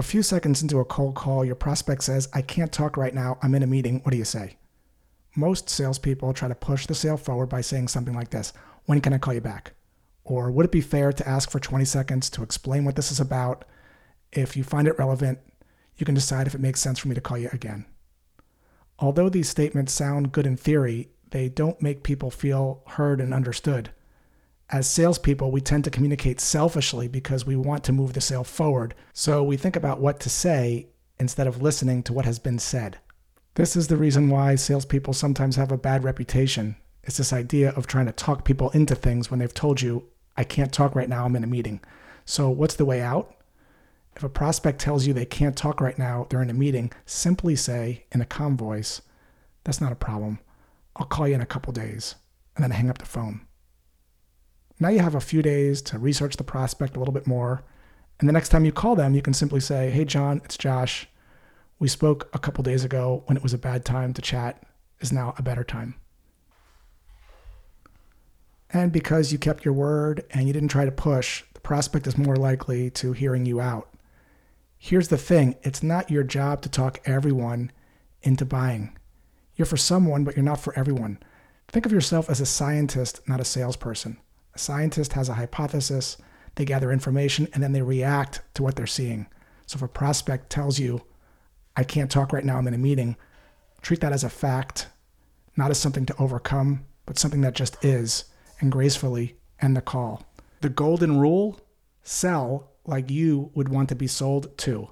A few seconds into a cold call, your prospect says, I can't talk right now. I'm in a meeting. What do you say? Most salespeople try to push the sale forward by saying something like this When can I call you back? Or would it be fair to ask for 20 seconds to explain what this is about? If you find it relevant, you can decide if it makes sense for me to call you again. Although these statements sound good in theory, they don't make people feel heard and understood. As salespeople, we tend to communicate selfishly because we want to move the sale forward, so we think about what to say instead of listening to what has been said. This is the reason why salespeople sometimes have a bad reputation. It's this idea of trying to talk people into things when they've told you, I can't talk right now, I'm in a meeting. So, what's the way out? If a prospect tells you they can't talk right now, they're in a meeting, simply say in a calm voice, That's not a problem. I'll call you in a couple days, and then hang up the phone. Now you have a few days to research the prospect a little bit more. And the next time you call them, you can simply say, Hey, John, it's Josh. We spoke a couple days ago when it was a bad time to chat, is now a better time. And because you kept your word and you didn't try to push, the prospect is more likely to hearing you out. Here's the thing it's not your job to talk everyone into buying. You're for someone, but you're not for everyone. Think of yourself as a scientist, not a salesperson. A scientist has a hypothesis, they gather information, and then they react to what they're seeing. So if a prospect tells you, I can't talk right now, I'm in a meeting, treat that as a fact, not as something to overcome, but something that just is, and gracefully end the call. The golden rule sell like you would want to be sold to.